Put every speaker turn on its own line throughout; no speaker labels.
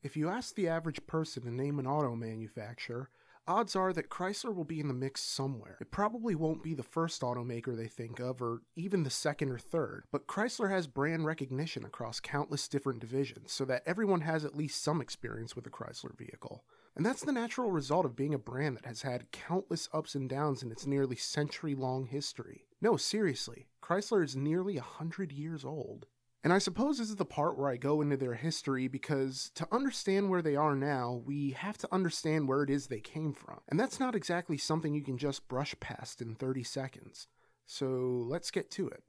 If you ask the average person to name an auto manufacturer, odds are that Chrysler will be in the mix somewhere. It probably won't be the first automaker they think of, or even the second or third, but Chrysler has brand recognition across countless different divisions, so that everyone has at least some experience with a Chrysler vehicle. And that's the natural result of being a brand that has had countless ups and downs in its nearly century long history. No, seriously, Chrysler is nearly a hundred years old. And I suppose this is the part where I go into their history because to understand where they are now, we have to understand where it is they came from. And that's not exactly something you can just brush past in 30 seconds. So let's get to it.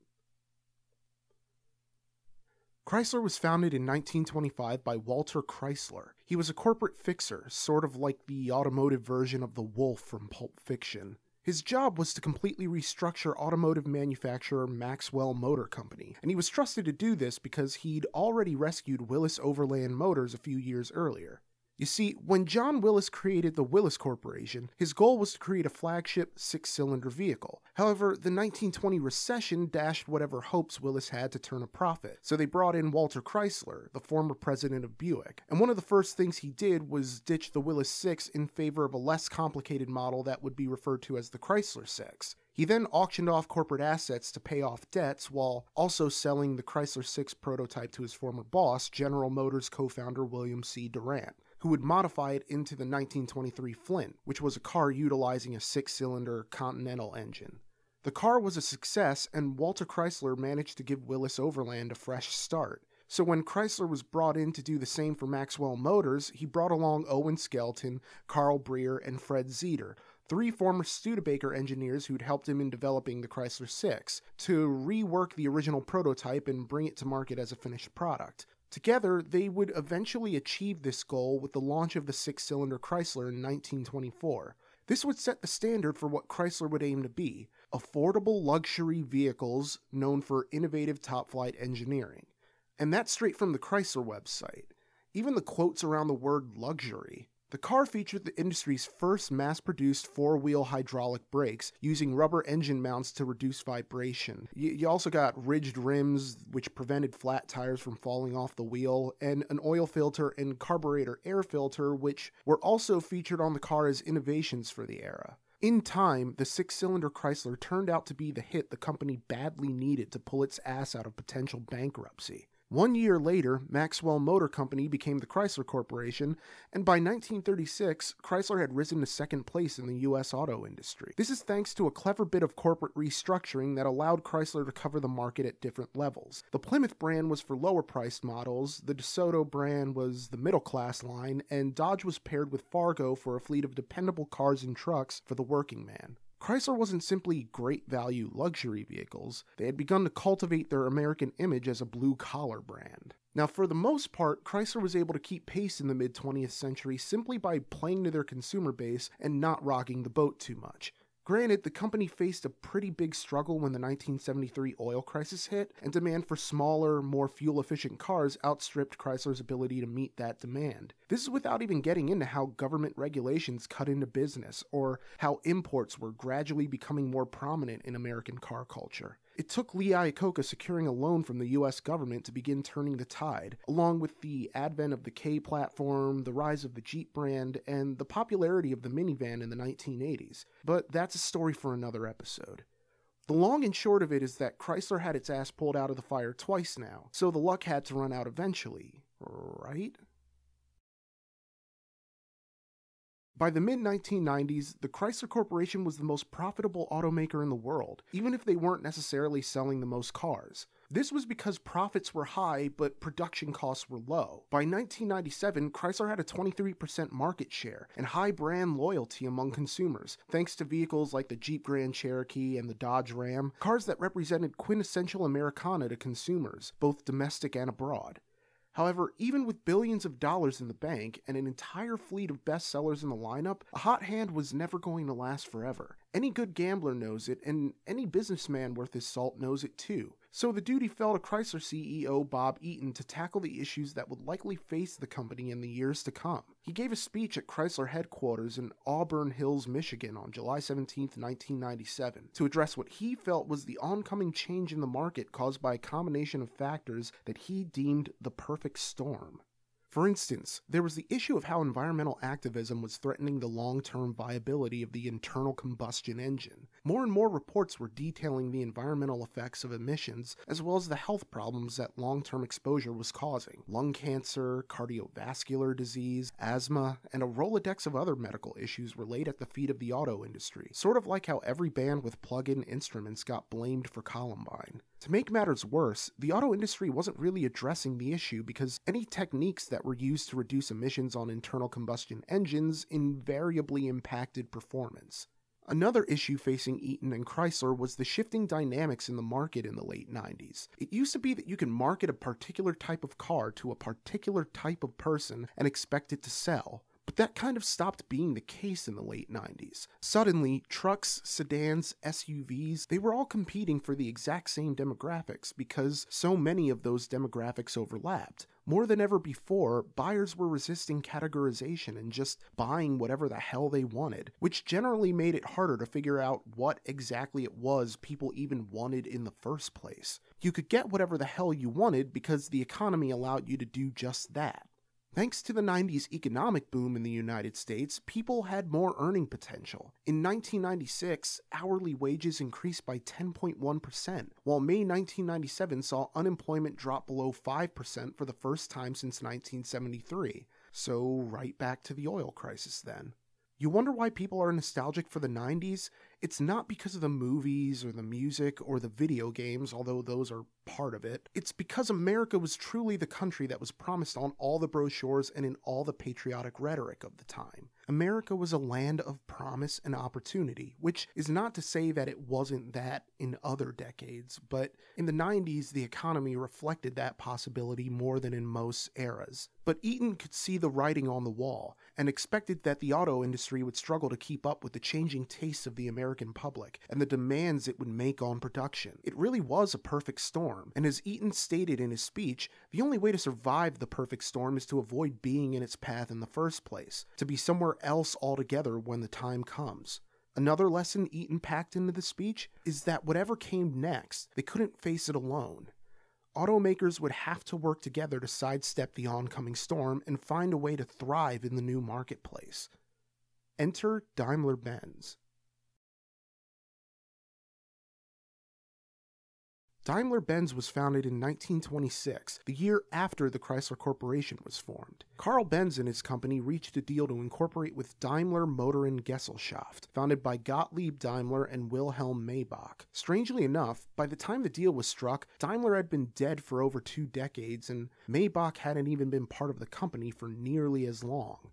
Chrysler was founded in 1925 by Walter Chrysler. He was a corporate fixer, sort of like the automotive version of the wolf from Pulp Fiction. His job was to completely restructure automotive manufacturer Maxwell Motor Company, and he was trusted to do this because he'd already rescued Willys Overland Motors a few years earlier. You see, when John Willys created the Willys Corporation, his goal was to create a flagship six cylinder vehicle. However, the 1920 recession dashed whatever hopes Willys had to turn a profit, so they brought in Walter Chrysler, the former president of Buick. And one of the first things he did was ditch the Willys 6 in favor of a less complicated model that would be referred to as the Chrysler 6. He then auctioned off corporate assets to pay off debts while also selling the Chrysler 6 prototype to his former boss, General Motors co founder William C. Durant who would modify it into the 1923 Flint, which was a car utilizing a six cylinder Continental engine. The car was a success, and Walter Chrysler managed to give Willys Overland a fresh start. So when Chrysler was brought in to do the same for Maxwell Motors, he brought along Owen Skelton, Carl Breer, and Fred Zeder, three former Studebaker engineers who'd helped him in developing the Chrysler 6, to rework the original prototype and bring it to market as a finished product. Together, they would eventually achieve this goal with the launch of the six cylinder Chrysler in 1924. This would set the standard for what Chrysler would aim to be affordable luxury vehicles known for innovative top flight engineering. And that's straight from the Chrysler website. Even the quotes around the word luxury the car featured the industry's first mass produced four wheel hydraulic brakes using rubber engine mounts to reduce vibration. You, you, also got ridged rims, which prevented flat tires from falling off the wheel, and an oil filter and carburetor air filter, which were also featured on the car as innovations for the era. In time, the six cylinder Chrysler turned out to be the hit the company badly needed to pull its ass out of potential bankruptcy. One year later, Maxwell Motor Company became the Chrysler Corporation, and by 1936, Chrysler had risen to second place in the U.S. auto industry. This is thanks to a clever bit of corporate restructuring that allowed Chrysler to cover the market at different levels. The Plymouth brand was for lower priced models, the DeSoto brand was the middle class line, and Dodge was paired with Fargo for a fleet of dependable cars and trucks for the working man. Chrysler wasn't simply great value luxury vehicles, they had begun to cultivate their American image as a blue collar brand. Now, for the most part, Chrysler was able to keep pace in the mid 20th century simply by playing to their consumer base and not rocking the boat too much. Granted, the company faced a pretty big struggle when the 1973 oil crisis hit, and demand for smaller, more fuel efficient cars outstripped Chrysler's ability to meet that demand. This is without even getting into how government regulations cut into business, or how imports were gradually becoming more prominent in American car culture. It took Lee Iacocca securing a loan from the US government to begin turning the tide, along with the advent of the K platform, the rise of the Jeep brand, and the popularity of the minivan in the 1980s. But that's a story for another episode. The long and short of it is that Chrysler had its ass pulled out of the fire twice now, so the luck had to run out eventually, right? By the mid 1990s, the Chrysler Corporation was the most profitable automaker in the world, even if they weren't necessarily selling the most cars. This was because profits were high, but production costs were low. By 1997, Chrysler had a 23% market share and high brand loyalty among consumers, thanks to vehicles like the Jeep Grand Cherokee and the Dodge Ram, cars that represented quintessential Americana to consumers, both domestic and abroad. However, even with billions of dollars in the bank and an entire fleet of bestsellers in the lineup, a hot hand was never going to last forever. Any good gambler knows it, and any businessman worth his salt knows it too. So the duty fell to Chrysler CEO Bob Eaton to tackle the issues that would likely face the company in the years to come. He gave a speech at Chrysler headquarters in Auburn Hills, Michigan on July 17, 1997, to address what he felt was the oncoming change in the market caused by a combination of factors that he deemed the perfect storm. For instance, there was the issue of how environmental activism was threatening the long term viability of the internal combustion engine. More and more reports were detailing the environmental effects of emissions, as well as the health problems that long term exposure was causing lung cancer, cardiovascular disease, asthma, and a Rolodex of other medical issues were laid at the feet of the auto industry, sort of like how every band with plug in instruments got blamed for Columbine. To make matters worse, the auto industry wasn't really addressing the issue because any techniques that were used to reduce emissions on internal combustion engines invariably impacted performance. Another issue facing Eaton and Chrysler was the shifting dynamics in the market in the late 90s. It used to be that you could market a particular type of car to a particular type of person and expect it to sell. But that kind of stopped being the case in the late 90s. Suddenly, trucks, sedans, SUVs, they were all competing for the exact same demographics because so many of those demographics overlapped. More than ever before, buyers were resisting categorization and just buying whatever the hell they wanted, which generally made it harder to figure out what exactly it was people even wanted in the first place. You could get whatever the hell you wanted because the economy allowed you to do just that. Thanks to the 90s economic boom in the United States, people had more earning potential. In 1996, hourly wages increased by 10.1%, while May 1997 saw unemployment drop below 5% for the first time since 1973. So, right back to the oil crisis then. You wonder why people are nostalgic for the 90s? It's not because of the movies or the music or the video games, although those are part of it. It's because America was truly the country that was promised on all the brochures and in all the patriotic rhetoric of the time. America was a land of promise and opportunity, which is not to say that it wasn't that in other decades, but in the 90s, the economy reflected that possibility more than in most eras. But Eaton could see the writing on the wall and expected that the auto industry would struggle to keep up with the changing tastes of the American public and the demands it would make on production. It really was a perfect storm, and as Eaton stated in his speech, the only way to survive the perfect storm is to avoid being in its path in the first place, to be somewhere else altogether when the time comes. Another lesson Eaton packed into the speech is that whatever came next, they couldn't face it alone. Automakers would have to work together to sidestep the oncoming storm and find a way to thrive in the new marketplace. Enter Daimler Benz. Daimler Benz was founded in 1926, the year after the Chrysler Corporation was formed. Carl Benz and his company reached a deal to incorporate with Daimler Motoren Gesellschaft, founded by Gottlieb Daimler and Wilhelm Maybach. Strangely enough, by the time the deal was struck, Daimler had been dead for over two decades, and Maybach hadn't even been part of the company for nearly as long.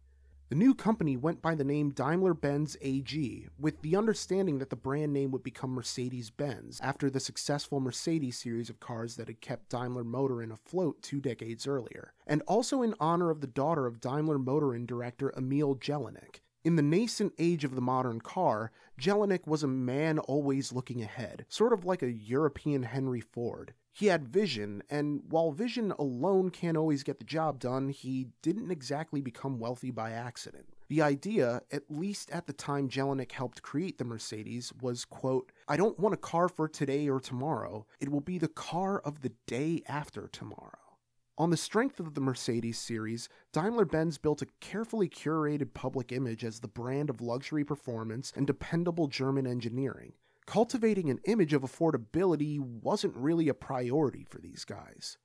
The new company went by the name Daimler Benz AG, with the understanding that the brand name would become Mercedes Benz after the successful Mercedes series of cars that had kept Daimler Motoren afloat two decades earlier, and also in honor of the daughter of Daimler Motoren director Emil Jellinek. In the nascent age of the modern car, Jellinek was a man always looking ahead, sort of like a European Henry Ford. He had vision, and while vision alone can't always get the job done, he didn't exactly become wealthy by accident. The idea, at least at the time Jellinek helped create the Mercedes, was quote, I don't want a car for today or tomorrow. It will be the car of the day after tomorrow. On the strength of the Mercedes series, Daimler Benz built a carefully curated public image as the brand of luxury performance and dependable German engineering cultivating an image of affordability wasn't really a priority for these guys.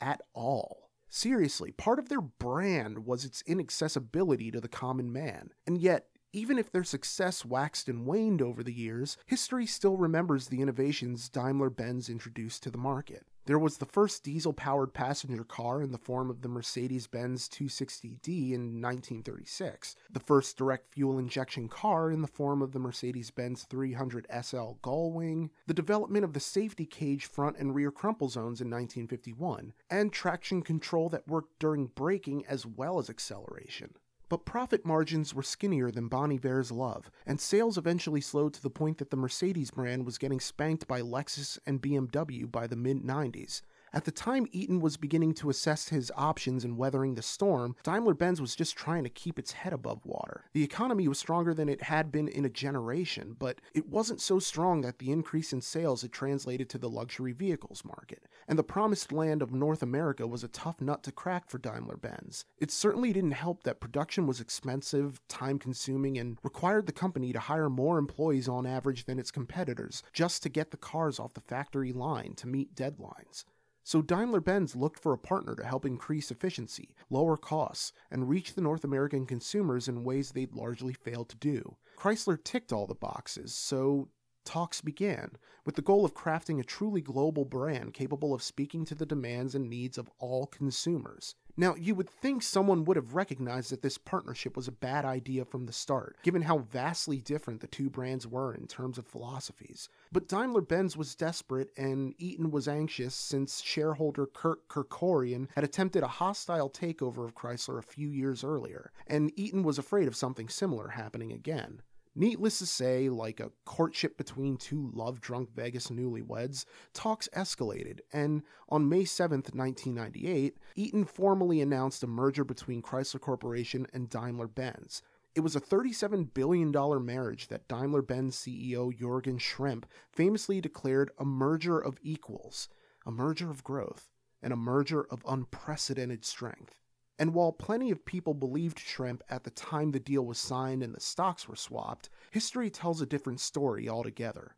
At all. Seriously, part of their brand was its inaccessibility to the common man. And yet, even if their success waxed and waned over the years, history still remembers the innovations Daimler Benz introduced to the market. There was the first diesel powered passenger car in the form of the Mercedes Benz 260D in 1936, the first direct fuel injection car in the form of the Mercedes Benz 300 SL Gullwing, the development of the safety cage front and rear crumple zones in 1951, and traction control that worked during braking as well as acceleration. But profit margins were skinnier than Bon Iver's love, and sales eventually slowed to the point that the Mercedes brand was getting spanked by Lexus and BMW by the mid 90s. At the time Eaton was beginning to assess his options in weathering the storm, Daimler Benz was just trying to keep its head above water. The economy was stronger than it had been in a generation, but it wasn't so strong that the increase in sales had translated to the luxury vehicles market. And the promised land of North America was a tough nut to crack for Daimler Benz. It certainly didn't help that production was expensive, time consuming, and required the company to hire more employees on average than its competitors just to get the cars off the factory line to meet deadlines. So Daimler Benz looked for a partner to help increase efficiency, lower costs, and reach the North American consumers in ways they'd largely failed to do. Chrysler ticked all the boxes, so talks began, with the goal of crafting a truly global brand capable of speaking to the demands and needs of all consumers. Now, you would think someone would have recognized that this partnership was a bad idea from the start, given how vastly different the two brands were in terms of philosophies. But Daimler Benz was desperate, and Eaton was anxious since shareholder Kirk Kerkorian had attempted a hostile takeover of Chrysler a few years earlier, and Eaton was afraid of something similar happening again. Needless to say, like a courtship between two love drunk Vegas newlyweds, talks escalated, and on May 7, 1998, Eaton formally announced a merger between Chrysler Corporation and Daimler Benz. It was a $37 billion marriage that Daimler Benz CEO Jurgen Schrempp famously declared a merger of equals, a merger of growth, and a merger of unprecedented strength. And while plenty of people believed Schrempp at the time the deal was signed and the stocks were swapped, history tells a different story altogether.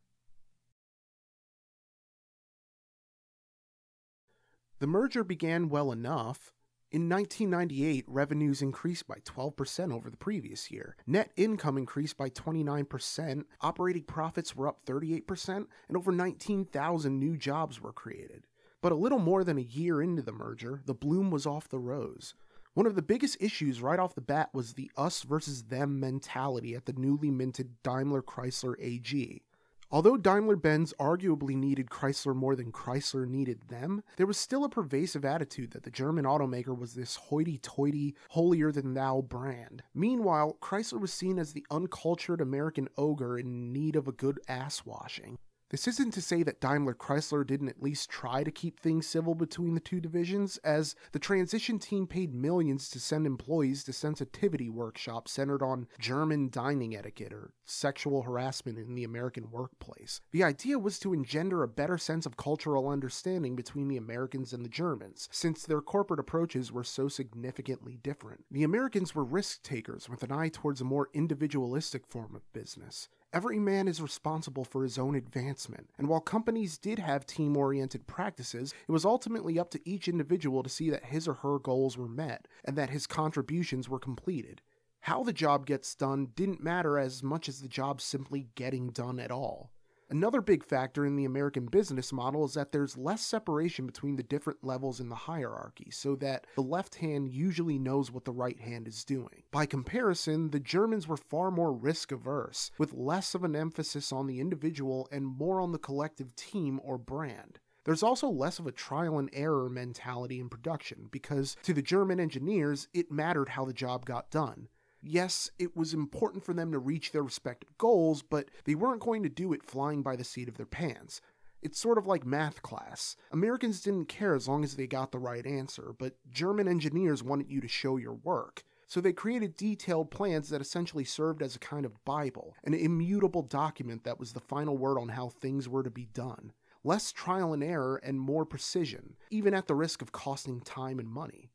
The merger began well enough. In 1998, revenues increased by 12% over the previous year. Net income increased by 29%, operating profits were up 38%, and over 19,000 new jobs were created. But a little more than a year into the merger, the bloom was off the rose. One of the biggest issues right off the bat was the us versus them mentality at the newly minted Daimler Chrysler AG. Although Daimler Benz arguably needed Chrysler more than Chrysler needed them, there was still a pervasive attitude that the German automaker was this hoity toity, holier than thou brand. Meanwhile, Chrysler was seen as the uncultured American ogre in need of a good ass washing. This isn't to say that Daimler Chrysler didn't at least try to keep things civil between the two divisions, as the transition team paid millions to send employees to sensitivity workshops centered on German dining etiquette or sexual harassment in the American workplace. The idea was to engender a better sense of cultural understanding between the Americans and the Germans, since their corporate approaches were so significantly different. The Americans were risk takers with an eye towards a more individualistic form of business. Every man is responsible for his own advancement, and while companies did have team oriented practices, it was ultimately up to each individual to see that his or her goals were met and that his contributions were completed. How the job gets done didn't matter as much as the job simply getting done at all. Another big factor in the American business model is that there's less separation between the different levels in the hierarchy, so that the left hand usually knows what the right hand is doing. By comparison, the Germans were far more risk averse, with less of an emphasis on the individual and more on the collective team or brand. There's also less of a trial and error mentality in production, because to the German engineers, it mattered how the job got done. Yes, it was important for them to reach their respective goals, but they weren't going to do it flying by the seat of their pants. It's sort of like math class. Americans didn't care as long as they got the right answer, but German engineers wanted you to show your work. So they created detailed plans that essentially served as a kind of Bible, an immutable document that was the final word on how things were to be done. Less trial and error and more precision, even at the risk of costing time and money.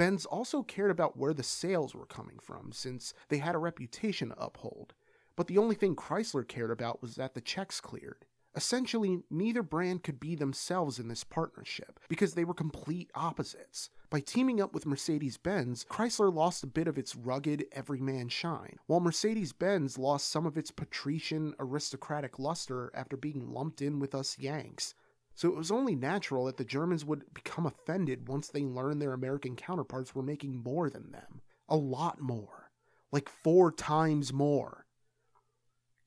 Benz also cared about where the sales were coming from, since they had a reputation to uphold. But the only thing Chrysler cared about was that the checks cleared. Essentially, neither brand could be themselves in this partnership, because they were complete opposites. By teaming up with Mercedes Benz, Chrysler lost a bit of its rugged, everyman shine, while Mercedes Benz lost some of its patrician, aristocratic luster after being lumped in with us Yanks. So it was only natural that the Germans would become offended once they learned their American counterparts were making more than them. A lot more. Like four times more.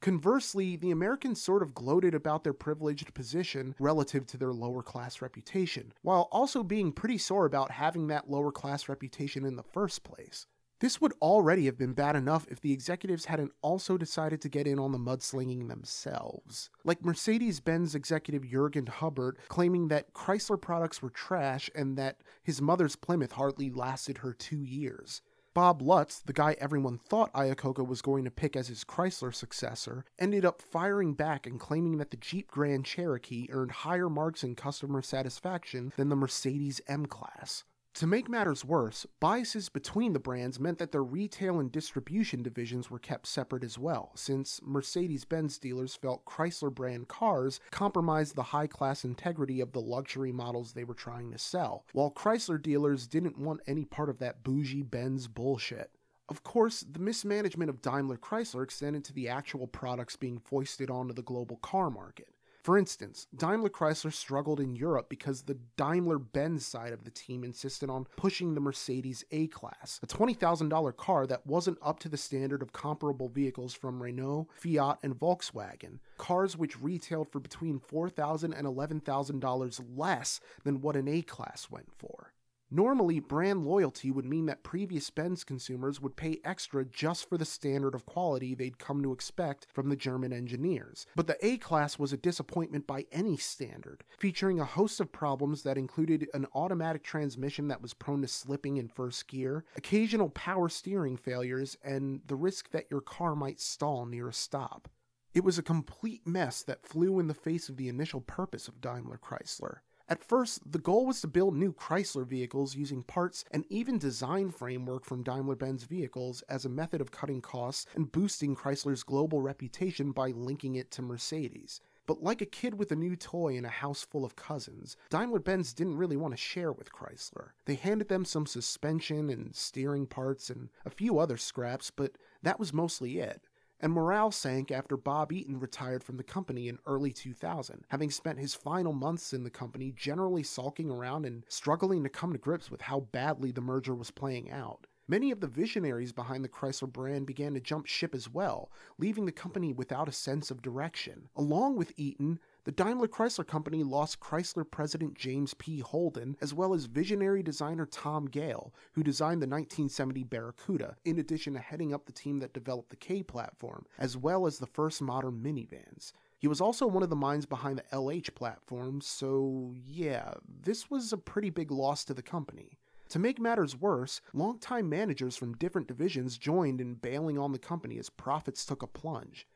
Conversely, the Americans sort of gloated about their privileged position relative to their lower class reputation, while also being pretty sore about having that lower class reputation in the first place. This would already have been bad enough if the executives hadn't also decided to get in on the mudslinging themselves. Like Mercedes Benz executive Jurgen Hubbert claiming that Chrysler products were trash and that his mother's Plymouth hardly lasted her two years. Bob Lutz, the guy everyone thought Iacocca was going to pick as his Chrysler successor, ended up firing back and claiming that the Jeep Grand Cherokee earned higher marks in customer satisfaction than the Mercedes M Class. To make matters worse, biases between the brands meant that their retail and distribution divisions were kept separate as well, since Mercedes Benz dealers felt Chrysler brand cars compromised the high class integrity of the luxury models they were trying to sell, while Chrysler dealers didn't want any part of that bougie Benz bullshit. Of course, the mismanagement of Daimler Chrysler extended to the actual products being foisted onto the global car market. For instance, Daimler Chrysler struggled in Europe because the Daimler Benz side of the team insisted on pushing the Mercedes A Class, a $20,000 car that wasn't up to the standard of comparable vehicles from Renault, Fiat, and Volkswagen, cars which retailed for between $4,000 and $11,000 less than what an A Class went for. Normally, brand loyalty would mean that previous Benz consumers would pay extra just for the standard of quality they'd come to expect from the German engineers. But the A Class was a disappointment by any standard, featuring a host of problems that included an automatic transmission that was prone to slipping in first gear, occasional power steering failures, and the risk that your car might stall near a stop. It was a complete mess that flew in the face of the initial purpose of Daimler Chrysler. At first, the goal was to build new Chrysler vehicles using parts and even design framework from Daimler Benz vehicles as a method of cutting costs and boosting Chrysler's global reputation by linking it to Mercedes. But like a kid with a new toy in a house full of cousins, Daimler Benz didn't really want to share with Chrysler. They handed them some suspension and steering parts and a few other scraps, but that was mostly it and morale sank after Bob Eaton retired from the company in early 2000, having spent his final months in the company generally sulking around and struggling to come to grips with how badly the merger was playing out. Many of the visionaries behind the Chrysler brand began to jump ship as well, leaving the company without a sense of direction. Along with Eaton, the Daimler Chrysler Company lost Chrysler president James P. Holden, as well as visionary designer Tom Gale, who designed the 1970 Barracuda, in addition to heading up the team that developed the K platform, as well as the first modern minivans. He was also one of the minds behind the LH platform, so yeah, this was a pretty big loss to the company. To make matters worse, longtime managers from different divisions joined in bailing on the company as profits took a plunge.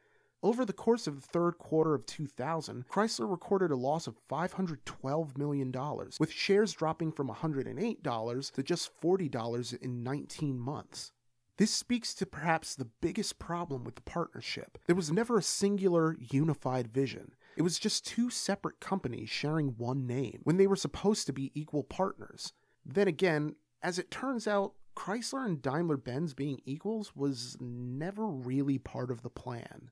Over the course of the third quarter of 2000, Chrysler recorded a loss of $512 million, with shares dropping from $108 to just $40 in 19 months. This speaks to perhaps the biggest problem with the partnership. There was never a singular, unified vision. It was just two separate companies sharing one name when they were supposed to be equal partners. Then again, as it turns out, Chrysler and Daimler Benz being equals was never really part of the plan.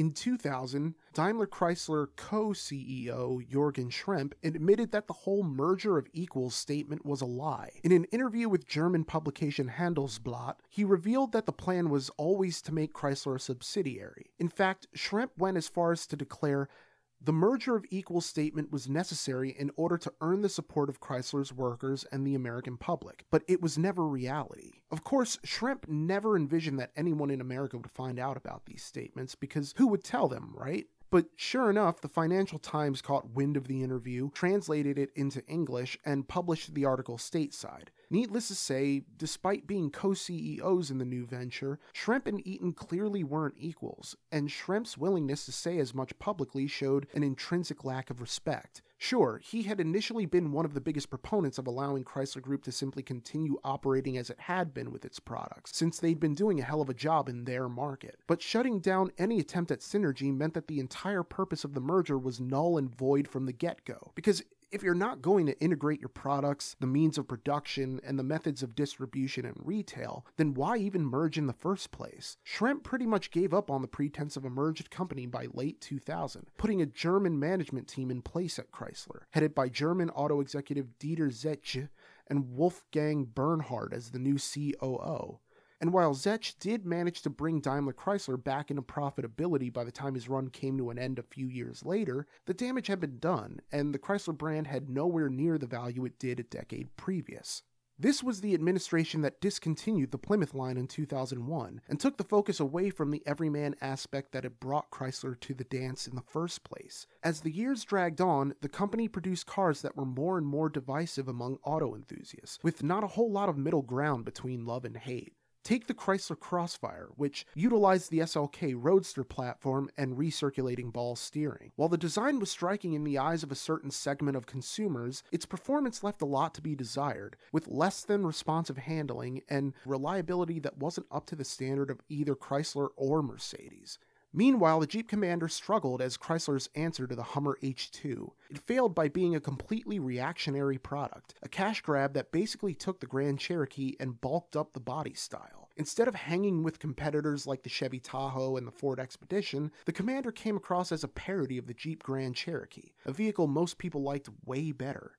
In 2000, Daimler Chrysler co CEO Jürgen Schrempp admitted that the whole merger of equals statement was a lie. In an interview with German publication Handelsblatt, he revealed that the plan was always to make Chrysler a subsidiary. In fact, Schrempp went as far as to declare the merger of equal statement was necessary in order to earn the support of Chrysler's workers and the American public, but it was never reality. Of course, Schrempp never envisioned that anyone in America would find out about these statements because who would tell them, right? But sure enough, the Financial Times caught wind of the interview, translated it into English, and published the article stateside. Needless to say, despite being co CEOs in the new venture, Schrempp and Eaton clearly weren't equals, and Schrempp's willingness to say as much publicly showed an intrinsic lack of respect. Sure, he had initially been one of the biggest proponents of allowing Chrysler Group to simply continue operating as it had been with its products, since they'd been doing a hell of a job in their market. But shutting down any attempt at synergy meant that the entire purpose of the merger was null and void from the get go. Because if you're not going to integrate your products, the means of production, and the methods of distribution and retail, then why even merge in the first place? Schrempp pretty much gave up on the pretense of a merged company by late 2000, putting a German management team in place at Chrysler, headed by German auto executive Dieter Zetsche and Wolfgang Bernhard as the new COO. And while Zetsche did manage to bring Daimler Chrysler back into profitability by the time his run came to an end a few years later, the damage had been done, and the Chrysler brand had nowhere near the value it did a decade previous. This was the administration that discontinued the Plymouth line in 2001 and took the focus away from the everyman aspect that had brought Chrysler to the dance in the first place. As the years dragged on, the company produced cars that were more and more divisive among auto enthusiasts, with not a whole lot of middle ground between love and hate. Take the Chrysler Crossfire, which utilized the SLK Roadster platform and recirculating ball steering. While the design was striking in the eyes of a certain segment of consumers, its performance left a lot to be desired, with less than responsive handling and reliability that wasn't up to the standard of either Chrysler or Mercedes. Meanwhile, the Jeep Commander struggled as Chrysler's answer to the Hummer H2. It failed by being a completely reactionary product, a cash grab that basically took the Grand Cherokee and bulked up the body style. Instead of hanging with competitors like the Chevy Tahoe and the Ford Expedition, the Commander came across as a parody of the Jeep Grand Cherokee, a vehicle most people liked way better.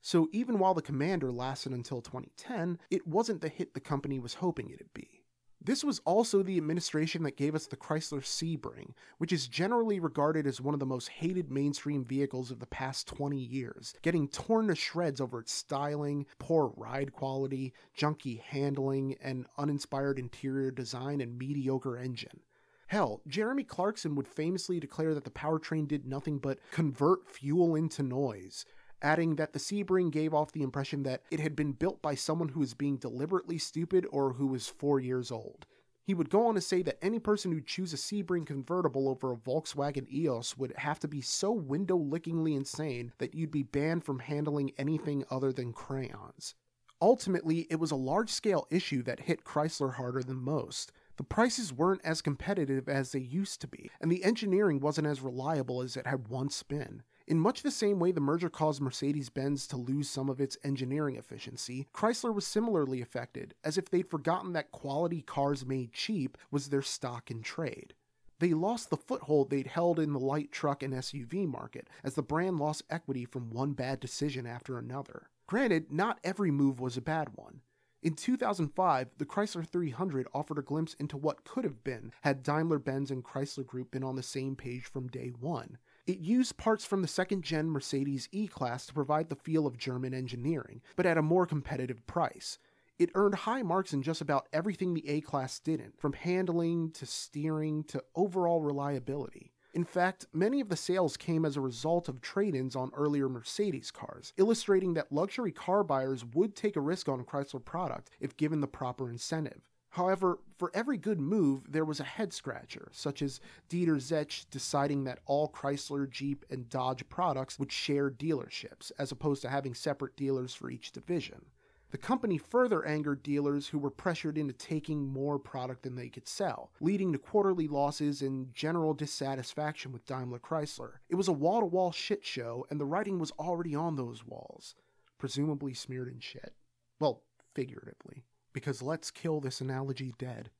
So even while the Commander lasted until 2010, it wasn't the hit the company was hoping it'd be. This was also the administration that gave us the Chrysler Sebring, which is generally regarded as one of the most hated mainstream vehicles of the past 20 years, getting torn to shreds over its styling, poor ride quality, junky handling, and uninspired interior design and mediocre engine. Hell, Jeremy Clarkson would famously declare that the powertrain did nothing but convert fuel into noise, adding that the Sebring gave off the impression that it had been built by someone who was being deliberately stupid or who was four years old. He would go on to say that any person who'd choose a Sebring convertible over a Volkswagen EOS would have to be so window lickingly insane that you'd be banned from handling anything other than crayons. Ultimately, it was a large scale issue that hit Chrysler harder than most. The prices weren't as competitive as they used to be, and the engineering wasn't as reliable as it had once been. In much the same way the merger caused Mercedes Benz to lose some of its engineering efficiency, Chrysler was similarly affected, as if they'd forgotten that quality cars made cheap was their stock in trade. They lost the foothold they'd held in the light truck and SUV market, as the brand lost equity from one bad decision after another. Granted, not every move was a bad one. In 2005, the Chrysler 300 offered a glimpse into what could have been had Daimler Benz and Chrysler Group been on the same page from day one. It used parts from the second gen Mercedes E Class to provide the feel of German engineering, but at a more competitive price. It earned high marks in just about everything the A Class didn't, from handling to steering to overall reliability. In fact, many of the sales came as a result of trade ins on earlier Mercedes cars, illustrating that luxury car buyers would take a risk on a Chrysler product if given the proper incentive. However, for every good move, there was a head scratcher, such as Dieter Zetsche deciding that all Chrysler, Jeep, and Dodge products would share dealerships, as opposed to having separate dealers for each division. The company further angered dealers who were pressured into taking more product than they could sell, leading to quarterly losses and general dissatisfaction with Daimler Chrysler. It was a wall to wall shit show, and the writing was already on those walls, presumably smeared in shit. Well, figuratively because let's kill this analogy dead.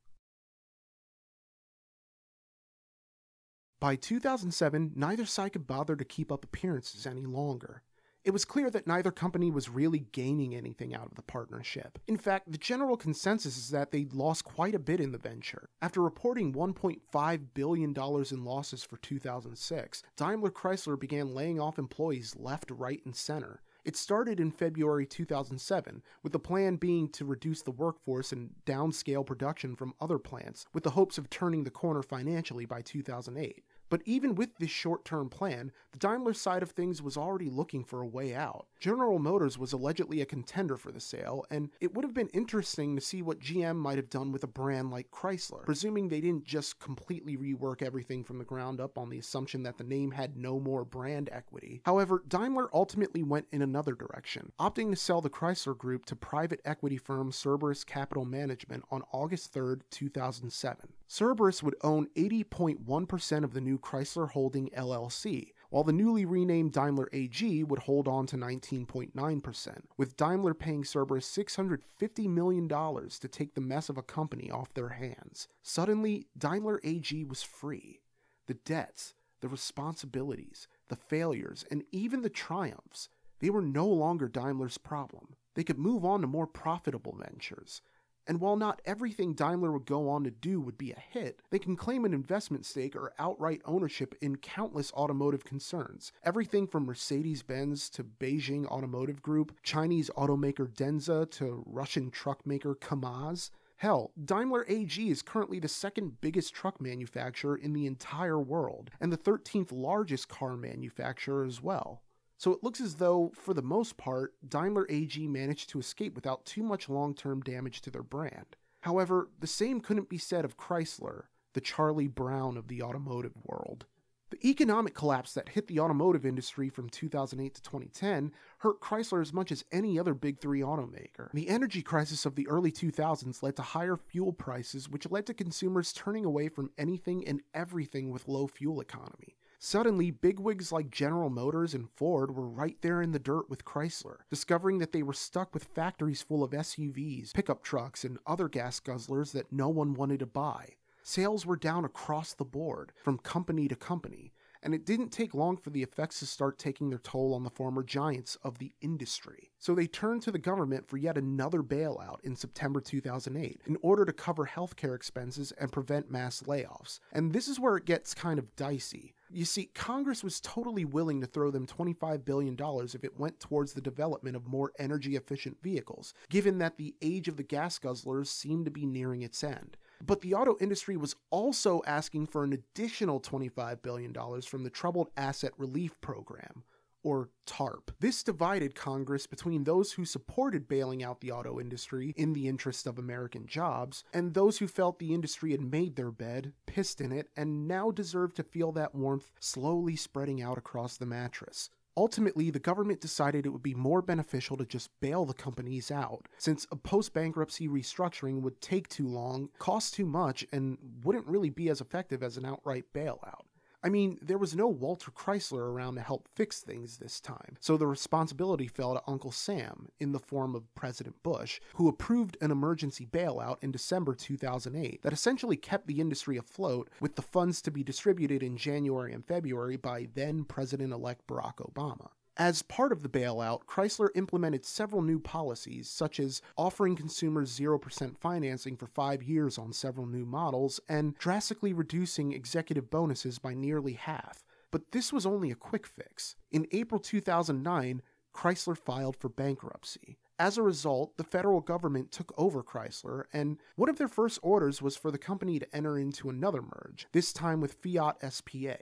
By 2007, neither side could bother to keep up appearances any longer. It was clear that neither company was really gaining anything out of the partnership. In fact, the general consensus is that they'd lost quite a bit in the venture. After reporting $1.5 billion in losses for 2006, Daimler Chrysler began laying off employees left, right, and center. It started in February 2007, with the plan being to reduce the workforce and downscale production from other plants, with the hopes of turning the corner financially by 2008. But even with this short term plan, the Daimler side of things was already looking for a way out. General Motors was allegedly a contender for the sale, and it would have been interesting to see what GM might have done with a brand like Chrysler, presuming they didn't just completely rework everything from the ground up on the assumption that the name had no more brand equity. However, Daimler ultimately went in another direction, opting to sell the Chrysler Group to private equity firm Cerberus Capital Management on August 3, 2007. Cerberus would own 80.1% of the new Chrysler Holding LLC, while the newly renamed Daimler AG would hold on to 19.9%, with Daimler paying Cerberus $650 million to take the mess of a company off their hands. Suddenly, Daimler AG was free. The debts, the responsibilities, the failures, and even the triumphs, they were no longer Daimler's problem. They could move on to more profitable ventures. And while not everything Daimler would go on to do would be a hit, they can claim an investment stake or outright ownership in countless automotive concerns. Everything from Mercedes Benz to Beijing Automotive Group, Chinese automaker Denza to Russian truck maker Kamaz. Hell, Daimler AG is currently the second biggest truck manufacturer in the entire world, and the 13th largest car manufacturer as well. So it looks as though, for the most part, Daimler AG managed to escape without too much long term damage to their brand. However, the same couldn't be said of Chrysler, the Charlie Brown of the automotive world. The economic collapse that hit the automotive industry from 2008 to 2010 hurt Chrysler as much as any other Big Three automaker. The energy crisis of the early 2000s led to higher fuel prices, which led to consumers turning away from anything and everything with low fuel economy. Suddenly, bigwigs like General Motors and Ford were right there in the dirt with Chrysler, discovering that they were stuck with factories full of SUVs, pickup trucks, and other gas guzzlers that no one wanted to buy. Sales were down across the board, from company to company, and it didn't take long for the effects to start taking their toll on the former giants of the industry. So they turned to the government for yet another bailout in September 2008 in order to cover healthcare expenses and prevent mass layoffs. And this is where it gets kind of dicey. You see, Congress was totally willing to throw them $25 billion if it went towards the development of more energy efficient vehicles, given that the age of the gas guzzlers seemed to be nearing its end. But the auto industry was also asking for an additional $25 billion from the Troubled Asset Relief Program, or TARP. This divided Congress between those who supported bailing out the auto industry in the interest of American jobs, and those who felt the industry had made their bed, pissed in it, and now deserved to feel that warmth slowly spreading out across the mattress. Ultimately, the government decided it would be more beneficial to just bail the companies out, since a post bankruptcy restructuring would take too long, cost too much, and wouldn't really be as effective as an outright bailout. I mean, there was no Walter Chrysler around to help fix things this time, so the responsibility fell to Uncle Sam in the form of President Bush, who approved an emergency bailout in December 2008 that essentially kept the industry afloat with the funds to be distributed in January and February by then President elect Barack Obama. As part of the bailout, Chrysler implemented several new policies, such as offering consumers 0% financing for five years on several new models and drastically reducing executive bonuses by nearly half. But this was only a quick fix. In April 2009, Chrysler filed for bankruptcy. As a result, the federal government took over Chrysler, and one of their first orders was for the company to enter into another merge, this time with Fiat SPA.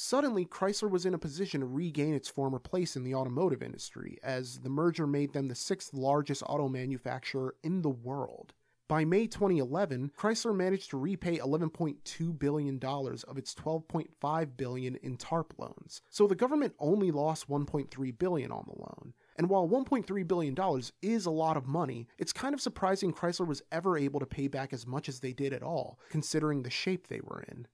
Suddenly, Chrysler was in a position to regain its former place in the automotive industry, as the merger made them the sixth largest auto manufacturer in the world. By May 2011, Chrysler managed to repay $11.2 billion of its $12.5 billion in TARP loans. So the government only lost $1.3 billion on the loan. And while $1.3 billion is a lot of money, it's kind of surprising Chrysler was ever able to pay back as much as they did at all, considering the shape they were in.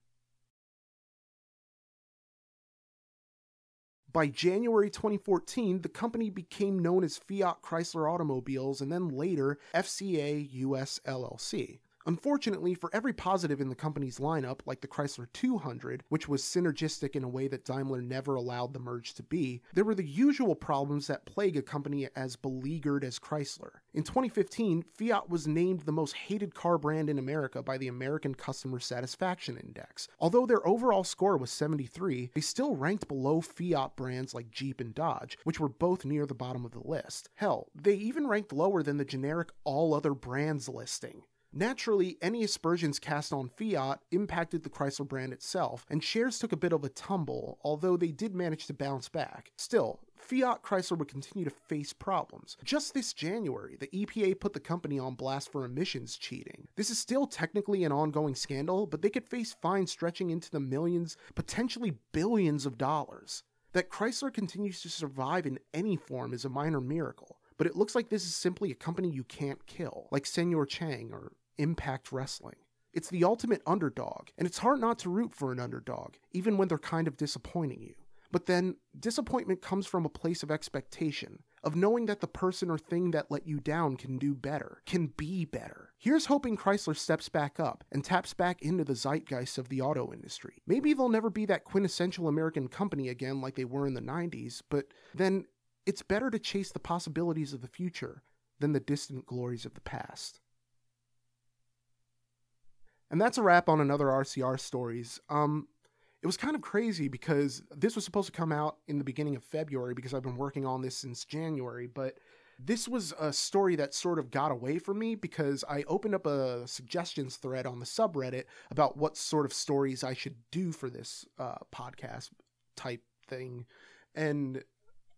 By January 2014, the company became known as Fiat Chrysler Automobiles and then later FCA US LLC. Unfortunately, for every positive in the company's lineup, like the Chrysler 200, which was synergistic in a way that Daimler never allowed the merge to be, there were the usual problems that plague a company as beleaguered as Chrysler. In 2015, Fiat was named the most hated car brand in America by the American Customer Satisfaction Index. Although their overall score was 73, they still ranked below Fiat brands like Jeep and Dodge, which were both near the bottom of the list. Hell, they even ranked lower than the generic all other brands listing. Naturally, any aspersions cast on Fiat impacted the Chrysler brand itself, and shares took a bit of a tumble, although they did manage to bounce back. Still, Fiat Chrysler would continue to face problems. Just this January, the EPA put the company on blast for emissions cheating. This is still technically an ongoing scandal, but they could face fines stretching into the millions, potentially billions of dollars. That Chrysler continues to survive in any form is a minor miracle, but it looks like this is simply a company you can't kill, like Señor Chang or Impact Wrestling. It's the ultimate underdog, and it's hard not to root for an underdog, even when they're kind of disappointing you. But then, disappointment comes from a place of expectation, of knowing that the person or thing that let you down can do better, can be better. Here's hoping Chrysler steps back up and taps back into the zeitgeist of the auto industry. Maybe they'll never be that quintessential American company again like they were in the 90s, but then it's better to chase the possibilities of the future than the distant glories of the past. And that's a wrap on another RCR stories. Um, it was kind of crazy because this was supposed to come out in the beginning of February because I've been working on this since January, but this was a story that sort of got away from me because I opened up a suggestions thread on the subreddit about what sort of stories I should do for this uh, podcast type thing. And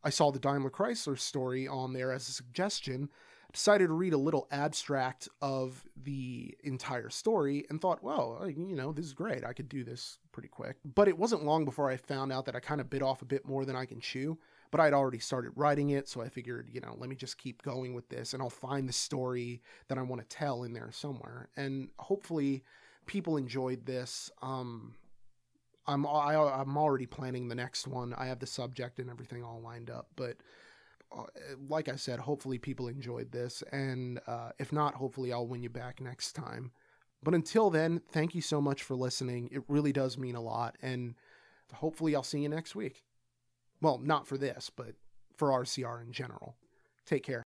I saw the Daimler Chrysler story on there as a suggestion decided to read a little abstract of the entire story and thought, well, you know, this is great. I could do this pretty quick. But it wasn't long before I found out that I kind of bit off a bit more than I can chew. But I'd already started writing it, so I figured, you know, let me just keep going with this and I'll find the story that I want to tell in there somewhere. And hopefully people enjoyed this. Um, I'm I, am i am already planning the next one. I have the subject and everything all lined up, but like I said, hopefully people enjoyed this, and uh, if not, hopefully I'll win you back next time. But until then, thank you so much for listening. It really does mean a lot, and hopefully I'll see you next week. Well, not for this, but for RCR in general. Take care.